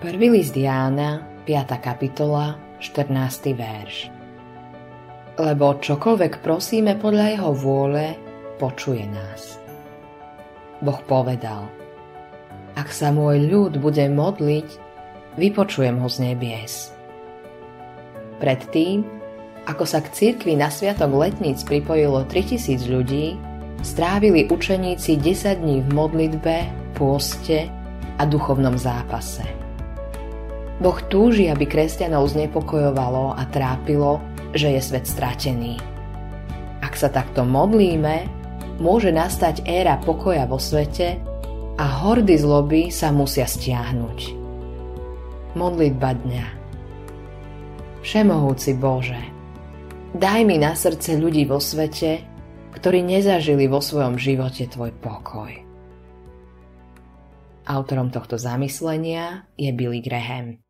Prvý list Jána, 5. kapitola, 14. verš. Lebo čokoľvek prosíme podľa jeho vôle, počuje nás. Boh povedal, ak sa môj ľud bude modliť, vypočujem ho z nebies. Predtým, ako sa k cirkvi na Sviatok Letnic pripojilo 3000 ľudí, strávili učeníci 10 dní v modlitbe, pôste a duchovnom zápase. Boh túži, aby kresťanov znepokojovalo a trápilo, že je svet stratený. Ak sa takto modlíme, môže nastať éra pokoja vo svete a hordy zloby sa musia stiahnuť. Modlitba dňa Všemohúci Bože, daj mi na srdce ľudí vo svete, ktorí nezažili vo svojom živote Tvoj pokoj. Autorom tohto zamyslenia je Billy Graham.